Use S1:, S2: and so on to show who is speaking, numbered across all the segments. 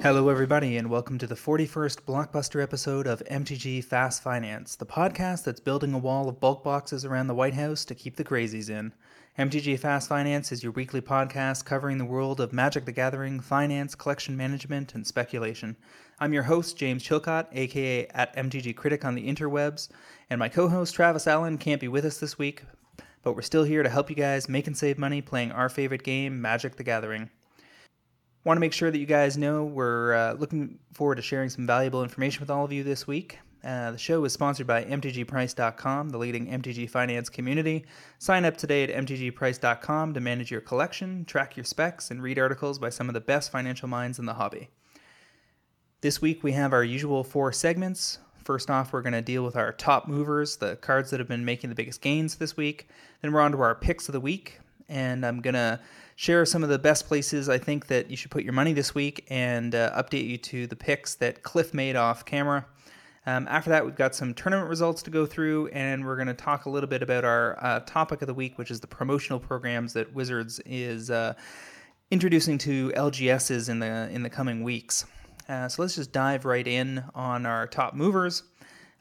S1: Hello, everybody, and welcome to the 41st blockbuster episode of MTG Fast Finance, the podcast that's building a wall of bulk boxes around the White House to keep the crazies in. MTG Fast Finance is your weekly podcast covering the world of Magic the Gathering, finance, collection management, and speculation. I'm your host, James Chilcott, aka at MTG Critic on the interwebs, and my co host, Travis Allen, can't be with us this week, but we're still here to help you guys make and save money playing our favorite game, Magic the Gathering. Want to make sure that you guys know we're uh, looking forward to sharing some valuable information with all of you this week. Uh, the show is sponsored by MTGPrice.com, the leading MTG finance community. Sign up today at MTGPrice.com to manage your collection, track your specs, and read articles by some of the best financial minds in the hobby. This week we have our usual four segments. First off, we're going to deal with our top movers, the cards that have been making the biggest gains this week. Then we're on to our picks of the week, and I'm going to share some of the best places I think that you should put your money this week and uh, update you to the picks that Cliff made off camera. Um, after that, we've got some tournament results to go through, and we're going to talk a little bit about our uh, topic of the week, which is the promotional programs that Wizards is uh, introducing to LGSs in the in the coming weeks. Uh, so let's just dive right in on our top movers.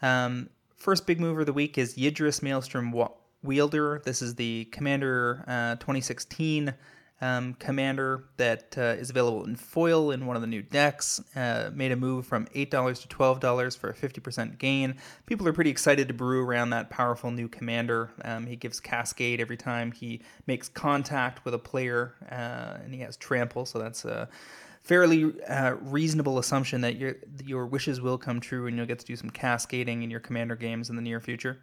S1: Um, first big mover of the week is Yidris Maelstrom Wielder. This is the Commander uh, 2016 um, commander that uh, is available in foil in one of the new decks. Uh, made a move from $8 to $12 for a 50% gain. People are pretty excited to brew around that powerful new commander. Um, he gives Cascade every time he makes contact with a player, uh, and he has Trample, so that's a fairly uh, reasonable assumption that your your wishes will come true and you'll get to do some cascading in your commander games in the near future.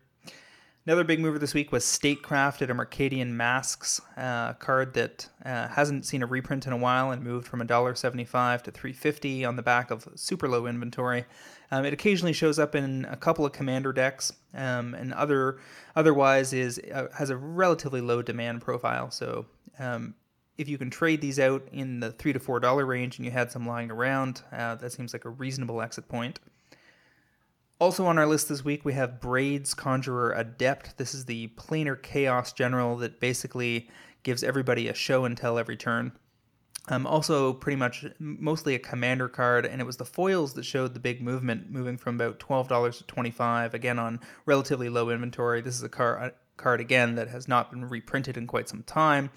S1: Another big mover this week was Statecraft at a Mercadian Masques uh, card that uh, hasn't seen a reprint in a while and moved from $1.75 to 350 on the back of super low inventory. Um, it occasionally shows up in a couple of commander decks, um, and other otherwise is uh, has a relatively low demand profile. So um, if you can trade these out in the three to four dollar range and you had some lying around, uh, that seems like a reasonable exit point. Also on our list this week, we have Braids Conjurer Adept. This is the planar chaos general that basically gives everybody a show and tell every turn. Um, also, pretty much mostly a commander card, and it was the foils that showed the big movement, moving from about twelve dollars to twenty five. Again, on relatively low inventory. This is a card card again that has not been reprinted in quite some time,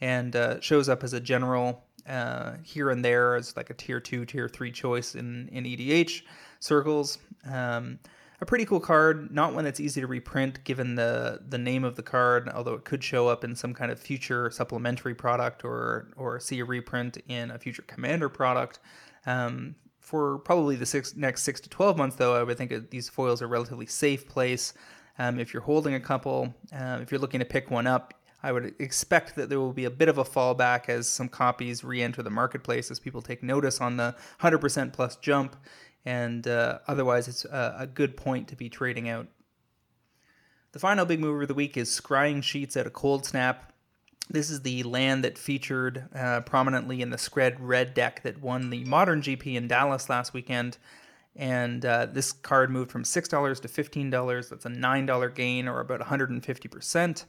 S1: and uh, shows up as a general uh, here and there as like a tier two, tier three choice in in EDH circles. Um, a pretty cool card, not one that's easy to reprint given the the name of the card, although it could show up in some kind of future supplementary product or or see a reprint in a future commander product. Um, for probably the six, next six to twelve months, though, I would think these foils are a relatively safe place. Um, if you're holding a couple, uh, if you're looking to pick one up, I would expect that there will be a bit of a fallback as some copies re-enter the marketplace as people take notice on the 100% plus jump and uh, otherwise it's a, a, good point to be trading out. The final big mover of the week is Scrying Sheets at a Cold Snap. This is the land that featured uh, prominently in the Skred Red deck that won the Modern GP in Dallas last weekend. And uh, this card moved from $6 to $15. That's a $9 gain, or about 150%.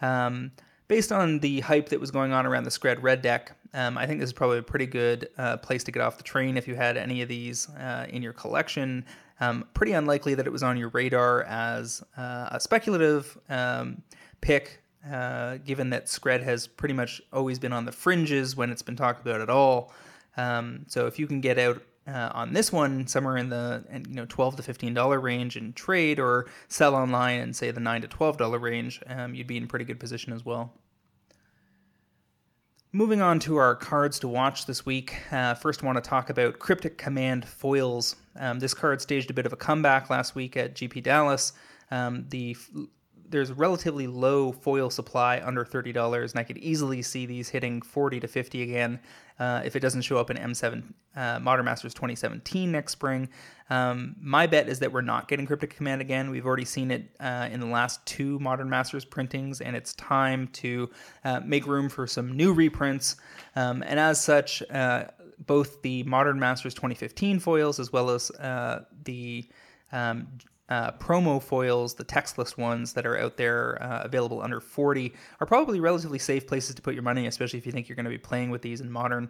S1: Um, based on the hype that was going on around the Skred Red deck, um, I think this is probably a pretty good uh, place to get off the train if you had any of these uh, in your collection. Um, pretty unlikely that it was on your radar as uh, a speculative um, pick, uh, given that Skred has pretty much always been on the fringes when it's been talked about at all. Um, so if you can get out uh, on this one somewhere in the you know 12 to 15 dollar range and trade or sell online and say the 9 to 12 dollar range um, you'd be in pretty good position as well. Moving on to our cards to watch this week uh, first want to talk about cryptic command foils. Um, this card staged a bit of a comeback last week at gp dallas. Um, the there's relatively low foil supply under $30 and i could easily see these hitting 40 to 50 again uh, if it doesn't show up in m7 uh, modern masters 2017 next spring. Um, my bet is that we're not getting cryptic command again. We've already seen it uh, in the last two modern masters printings and it's time to uh, make room for some new reprints. Um, and as such uh, both the Modern Masters 2015 foils as well as uh, the um, uh, promo foils, the textless ones that are out there uh, available under 40, are probably relatively safe places to put your money, especially if you think you're going to be playing with these in modern.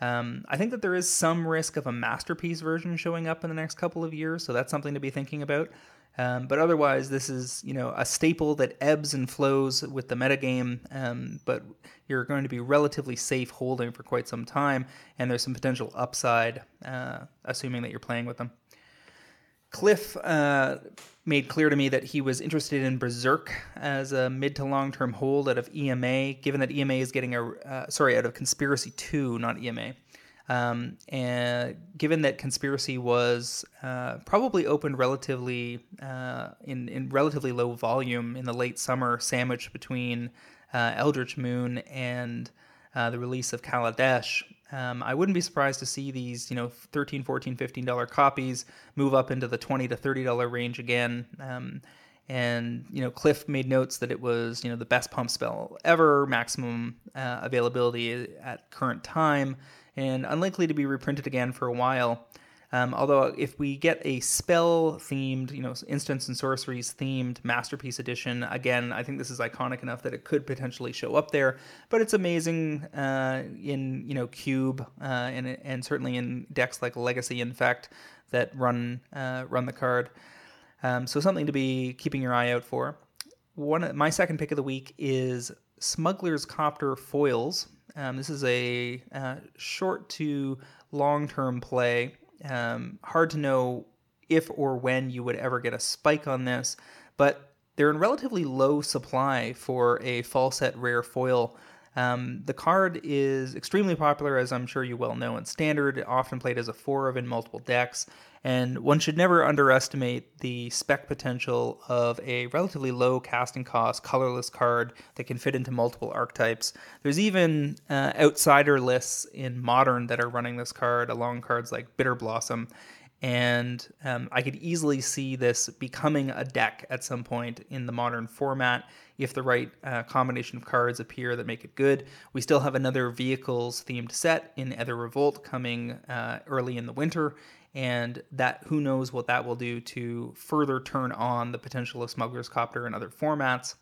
S1: Um, I think that there is some risk of a masterpiece version showing up in the next couple of years, so that's something to be thinking about. Um, but otherwise, this is you know a staple that ebbs and flows with the metagame, um, but you're going to be relatively safe holding for quite some time, and there's some potential upside, uh, assuming that you're playing with them. Cliff uh, made clear to me that he was interested in Berserk as a mid to long term hold out of EMA, given that EMA is getting a uh, sorry out of Conspiracy Two, not EMA. Um, and given that Conspiracy was uh, probably opened relatively uh, in in relatively low volume in the late summer, sandwiched between uh, Eldritch Moon and uh, the release of Kaladesh, um, I wouldn't be surprised to see these, you know, 13, 14, 15 dollar copies move up into the 20 to 30 dollar range again. Um, and you know, Cliff made notes that it was, you know, the best pump spell ever, maximum uh, availability at current time, and unlikely to be reprinted again for a while. Um, although if we get a spell themed, you know, instants and sorceries themed masterpiece edition, again, I think this is iconic enough that it could potentially show up there. But it's amazing uh, in you know cube uh, and and certainly in decks like Legacy Infect that run uh, run the card. Um, so something to be keeping your eye out for. One, my second pick of the week is Smuggler's Copter Foils. Um, this is a uh, short to long term play um, hard to know if or when you would ever get a spike on this, but they're in relatively low supply for a fall set rare foil. Um, the card is extremely popular, as I'm sure you well know, in standard, often played as a four of in multiple decks, and one should never underestimate the spec potential of a relatively low casting cost, colorless card that can fit into multiple archetypes. There's even uh, outsider lists in modern that are running this card, along cards like Bitter Blossom, and um, I could easily see this becoming a deck at some point in the modern format if the right uh, combination of cards appear that make it good. We still have another vehicles themed set in Aether Revolt coming uh, early in the winter, and that who knows what that will do to further turn on the potential of Smuggler's Copter and other formats.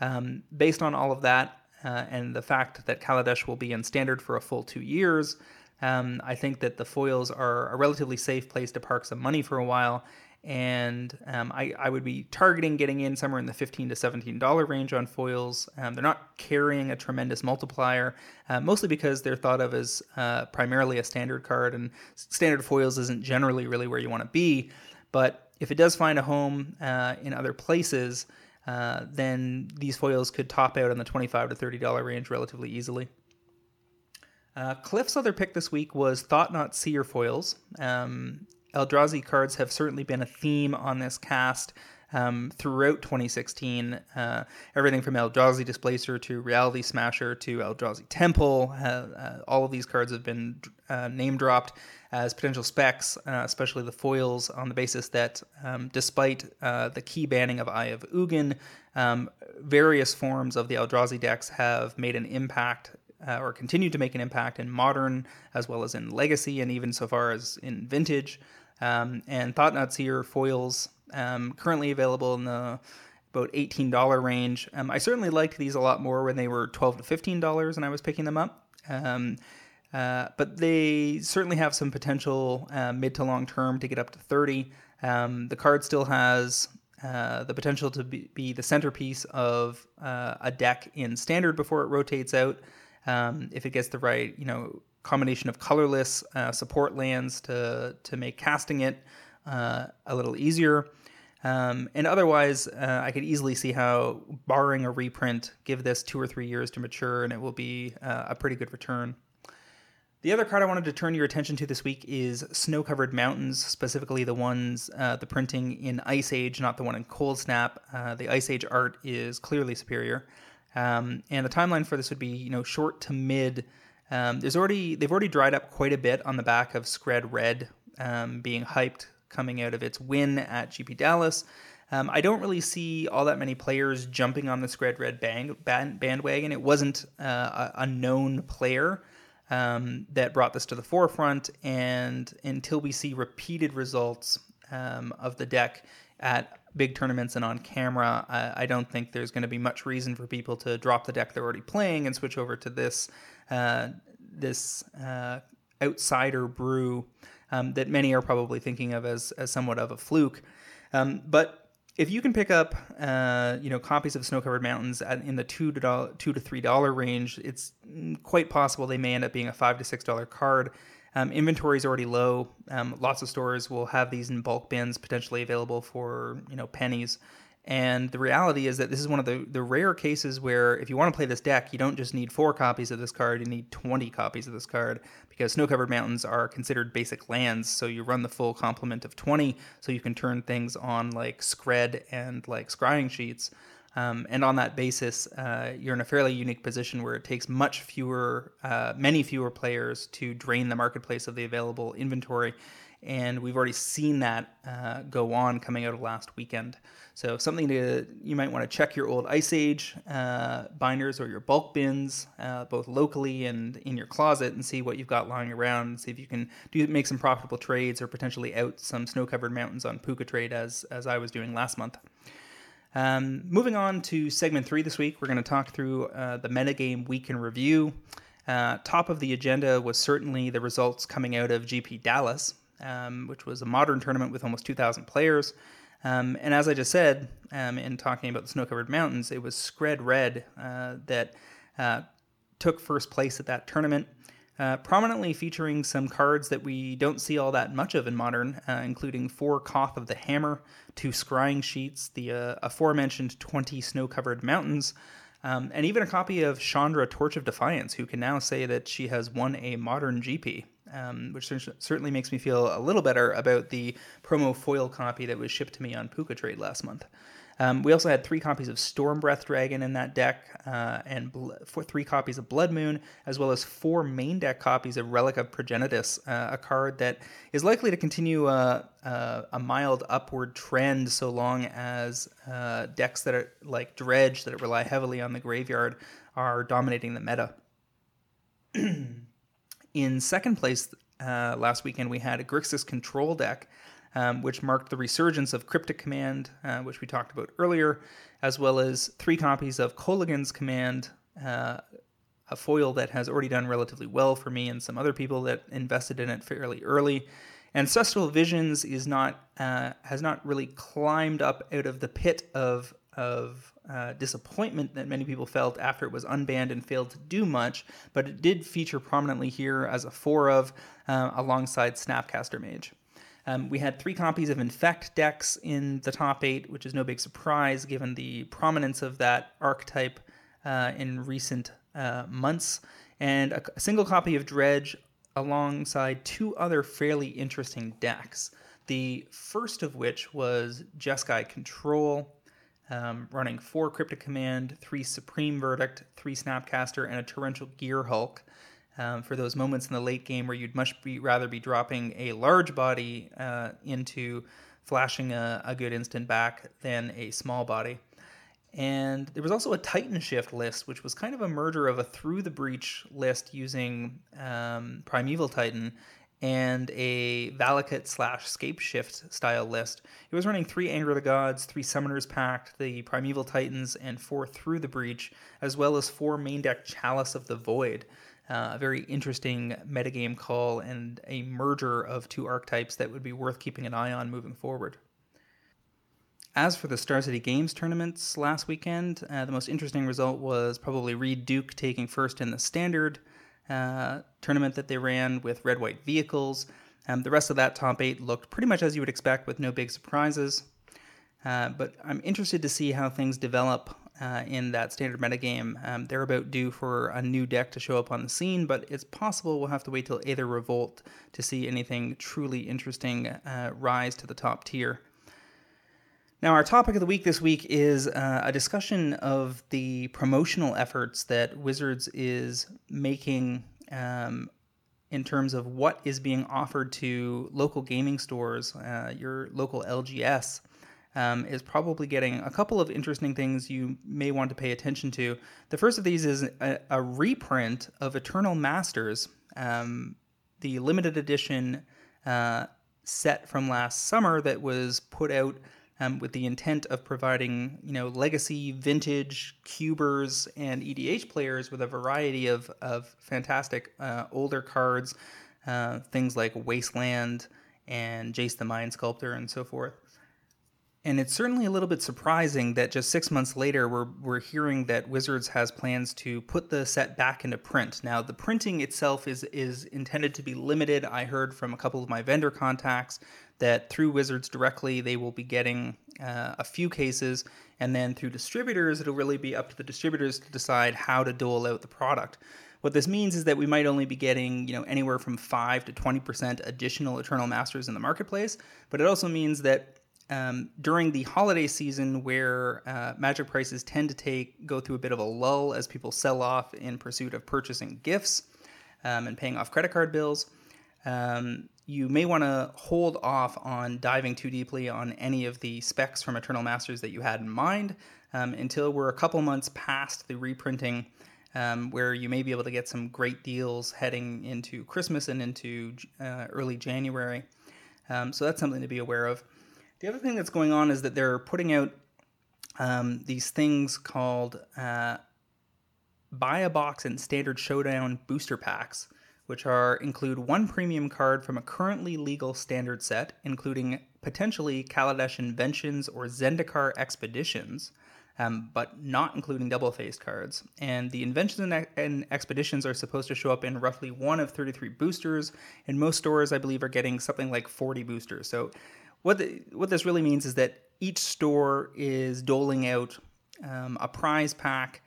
S1: Um, based on all of that uh, and the fact that Kaladesh will be in standard for a full two years, um, I think that the foils are a relatively safe place to park some money for a while. And um, I, I, would be targeting getting in somewhere in the 15 to $17 range on foils. Um, they're not carrying a tremendous multiplier, uh, mostly because they're thought of as uh, primarily a standard card, and standard foils isn't generally really where you want to be. But if it does find a home uh, in other places, uh, then these foils could top out in the 25 to $30 range relatively easily. Uh, Cliff's other pick this week was Thought-Knot Seer foils. Um, Eldrazi cards have certainly been a theme on this cast um, throughout 2016. Uh, everything from Eldrazi Displacer to Reality Smasher to Eldrazi Temple. Uh, uh, all of these cards have been uh, name dropped as potential specs, uh, especially the foils, on the basis that um, despite uh, the key banning of Eye of Ugin, um, various forms of the Eldrazi decks have made an impact or continue to make an impact in modern as well as in legacy and even so far as in vintage. Um, and Thought-Knot Seer foils um, currently available in the about $18 range. Um, I certainly liked these a lot more when they were 12 to $15 and I was picking them up. Um, uh, but they certainly have some potential uh, mid to long term to get up to 30. Um, the card still has uh, the potential to be, be the centerpiece of uh, a deck in standard before it rotates out um, if it gets the right, you know, combination of colorless uh, support lands to to make casting it uh, a little easier. Um, and otherwise, uh, I could easily see how, barring a reprint, give this two or three years to mature, and it will be uh, a pretty good return. The other card I wanted to turn your attention to this week is Snow Covered Mountains, specifically the ones, uh, the printing in Ice Age, not the one in Cold Snap. Uh, the Ice Age art is clearly superior. Um, and the timeline for this would be, you know, short to mid. Um, there's already they've already dried up quite a bit on the back of Skred Red um, being hyped coming out of its win at GP Dallas. Um, I don't really see all that many players jumping on the Skred Red band, band, bandwagon. It wasn't uh, a, a, known player. um, that brought this to the forefront. And until we see repeated results um, of the deck at big tournaments and on camera, I, I don't think there's going to be much reason for people to drop the deck they're already playing and switch over to this uh, this uh, outsider brew um, that many are probably thinking of as, as somewhat of a fluke. Um, but if you can pick up, uh, you know, copies of Snow Covered Mountains at, in the two to two to three dollar range, it's quite possible they may end up being a five to six dollar card. Um, inventory is already low. Um, lots of stores will have these in bulk bins, potentially available for you know pennies. And the reality is that this is one of the, the rare cases where if you want to play this deck, you don't just need four copies of this card, you need 20 copies of this card because snow covered mountains are considered basic lands. So you run the full complement of 20 so you can turn things on like Skred and like scrying sheets. Um, and on that basis, uh, you're in a fairly unique position where it takes much fewer, uh, many fewer players to drain the marketplace of the available inventory. And we've already seen that uh, go on coming out of last weekend. So something to you might want to check your old Ice Age uh, binders or your bulk bins, uh, both locally and in your closet, and see what you've got lying around. And see if you can do make some profitable trades or potentially out some snow-covered mountains on PucaTrade as as I was doing last month. Um, moving on to segment three this week, we're going to talk through uh, the metagame week in review. Uh, top of the agenda was certainly the results coming out of GP Dallas, um, which was a modern tournament with almost 2,000 players. Um, and as I just said, um, in talking about the snow covered mountains, it was Skred Red uh, that uh, took first place at that tournament, uh, prominently featuring some cards that we don't see all that much of in modern, uh, including four Koth of the Hammer, two Scrying Sheets, the uh, aforementioned 20 snow covered mountains. Um, and even a copy of Chandra Torch of Defiance, who can now say that she has won a modern GP um, which certainly makes me feel a little better about the promo foil copy that was shipped to me on PucaTrade last month. Um, we also had three copies of Stormbreath Dragon in that deck, uh, and bl- three copies of Blood Moon, as well as four main deck copies of Relic of Progenitus, uh, a card that is likely to continue uh, uh a mild upward trend so long as uh, decks that are like Dredge, that rely heavily on the graveyard, are dominating the meta. In second place last weekend, we had a Grixis control deck, um, which marked the resurgence of Cryptic Command, uh, which we talked about earlier, as well as three copies of Kolaghan's Command, uh, a foil that has already done relatively well for me and some other people that invested in it fairly early. Ancestral Visions is not uh, has not really climbed up out of the pit of of uh, disappointment that many people felt after it was unbanned and failed to do much, but it did feature prominently here as a four of uh, alongside Snapcaster Mage. Um, we had three copies of Infect decks in the top eight, which is no big surprise given the prominence of that archetype uh, in recent uh, months, and a, a single copy of Dredge alongside two other fairly interesting decks. The first of which was Jeskai Control, um, running four Cryptic Command, three Supreme Verdict, three Snapcaster, and a Torrential Gearhulk. Um, for those moments in the late game where you'd much be, rather be dropping a large body uh, into flashing a, a, good instant back than a small body. And there was also a Titan Shift list, which was kind of a merger of a Through the Breach list using um, Primeval Titan and a Valakut slash Scapeshift style list. It was running three Anger of the Gods, three Summoners Pact, the Primeval Titans, and four Through the Breach, as well as four main deck Chalice of the Void. Uh, a very interesting metagame call and a merger of two archetypes that would be worth keeping an eye on moving forward. As for the Star City Games tournaments last weekend, uh, the most interesting result was probably Reid Duke taking first in the standard uh, tournament that they ran with red white vehicles. Um, the rest of that top eight looked pretty much as you would expect with no big surprises. Uh, but I'm interested to see how things develop uh, in that standard metagame. Um, they're about due for a new deck to show up on the scene, but it's possible we'll have to wait till Aether Revolt to see anything truly interesting uh, rise to the top tier. Now, our topic of the week this week is uh, a discussion of the promotional efforts that Wizards is making um, in terms of what is being offered to local gaming stores, uh, your local LGS. Um, is probably getting a couple of interesting things you may want to pay attention to. The first of these is a, a reprint of Eternal Masters, Um, the limited edition uh, set from last summer that was put out um, with the intent of providing, you know, legacy, vintage, cubers, and EDH players with a variety of, of fantastic uh, older cards, uh, things like Wasteland and Jace the Mind Sculptor and so forth. And it's certainly a little bit surprising that just six months later, we're, we're hearing that Wizards has plans to put the set back into print. Now, the printing itself is, is intended to be limited. I heard from a couple of my vendor contacts that through Wizards directly, they will be getting uh, a few cases, and then through distributors, it'll really be up to the distributors to decide how to dole out the product. What this means is that we might only be getting, you know, anywhere from 5 to 20% additional Eternal Masters in the marketplace, but it also means that um, during the holiday season where uh, magic prices tend to take go through a bit of a lull as people sell off in pursuit of purchasing gifts um, and paying off credit card bills um, you may want to hold off on diving too deeply on any of the specs from eternal masters that you had in mind um, until we're a couple months past the reprinting um, where you may be able to get some great deals heading into christmas and into uh, early january. Um, so that's something to be aware of the other thing that's going on is that they're putting out um, these things called uh, buy a box and standard showdown booster packs, which are include one premium card from a currently legal standard set, including potentially Kaladesh Inventions or Zendikar Expeditions. Um, but not including double faced cards. And the inventions and, and, expeditions are supposed to show up in roughly one of 33 boosters, and most stores, I believe, are getting something like 40 boosters. So what the, what this really means is that each store is doling out um, a prize pack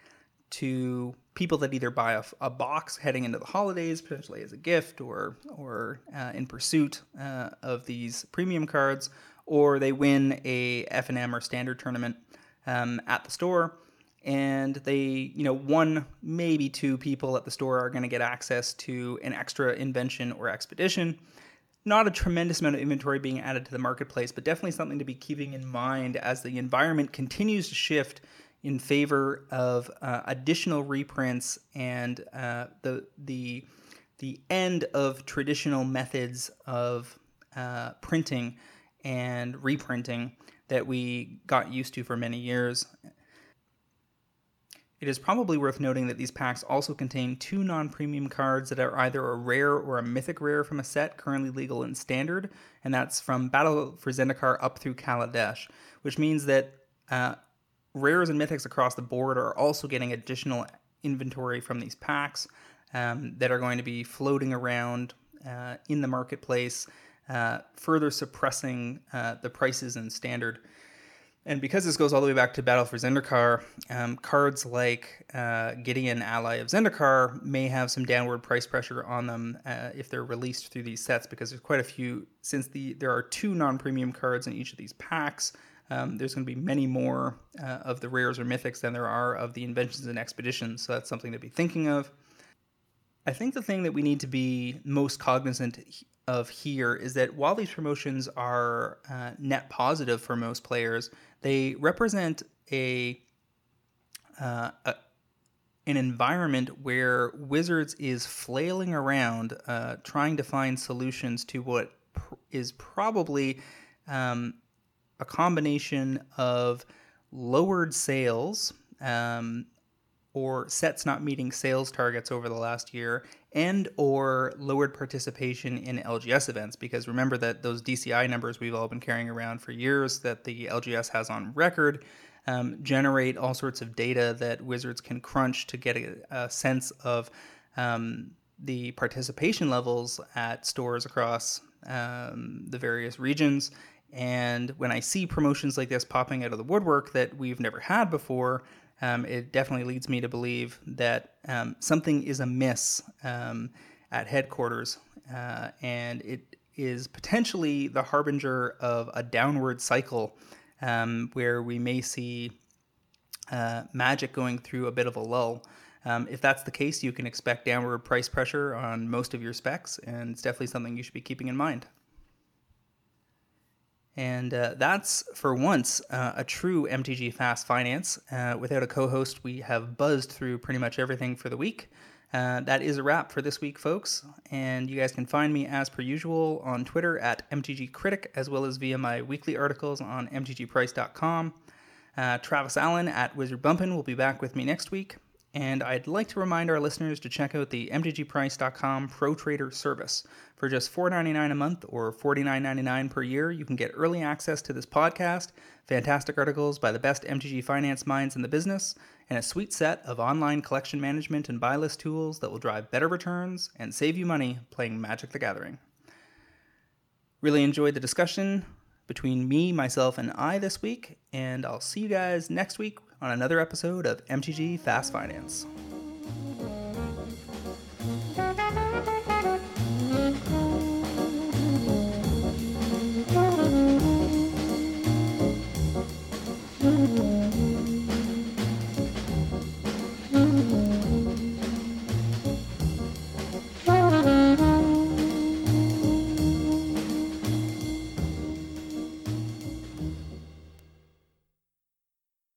S1: to people that either buy a, a, box heading into the holidays, potentially as a gift or or uh, in pursuit uh, of these premium cards, or they win a FNM or standard tournament um, at the store, and they you know one maybe two people at the store are going to get access to an extra invention or expedition not a tremendous amount of inventory being added to the marketplace, but definitely something to be keeping in mind as the environment continues to shift in favor of uh, additional reprints and uh, the the the end of traditional methods of uh, printing and reprinting that we got used to for many years. It is probably worth noting that these packs also contain two non premium cards that are either a rare or a mythic rare from a set currently legal in standard, and that's from Battle for Zendikar up through Kaladesh, which means that uh, rares and mythics across the board are also getting additional inventory from these packs um, that are going to be floating around uh, in the marketplace, uh, further suppressing uh, the prices in standard. And because this goes all the way back to Battle for Zendikar, um, cards like uh, Gideon, Ally of Zendikar, may have some downward price pressure on them uh, if they're released through these sets, because there's quite a few. Since the there are two non-premium cards in each of these packs, um, there's going to be many more uh, of the rares or mythics than there are of the inventions and expeditions. So that's something to be thinking of. I think the thing that we need to be most cognizant of here is that while these promotions are uh, net positive for most players, they represent a, uh, a an environment where Wizards is flailing around uh, trying to find solutions to what pr- is probably um, a combination of lowered sales um, or sets not meeting sales targets over the last year and or lowered participation in LGS events because remember that those DCI numbers we've all been carrying around for years that the LGS has on record um, generate all sorts of data that Wizards can crunch to get a, a sense of um, the participation levels at stores across um, the various regions. And when I see promotions like this popping out of the woodwork that we've never had before, um, it definitely leads me to believe that um, something is amiss um, at headquarters, uh, and it is potentially the harbinger of a downward cycle um, where we may see uh, magic going through a bit of a lull. Um, if that's the case, you can expect downward price pressure on most of your specs, and it's definitely something you should be keeping in mind. And uh, that's, for once, uh, a true MTG Fast Finance. Uh, without a co host, we have buzzed through pretty much everything for the week. Uh, that is a wrap for this week, folks. And you guys can find me as per usual on Twitter at MTG Critic, as well as via my weekly articles on MTGPrice.com. Uh, Travis Allen at Wizard Bumpin will be back with me next week. And I'd like to remind our listeners to check out the MTGPrice.com Pro Trader service. For just $4.99 a month or $49.99 per year, you can get early access to this podcast, fantastic articles by the best MTG finance minds in the business, and a sweet set of online collection management and buy list tools that will drive better returns and save you money playing Magic the Gathering. Really enjoyed the discussion between me, myself, and I this week, and I'll see you guys next week on another episode of MTG Fast Finance.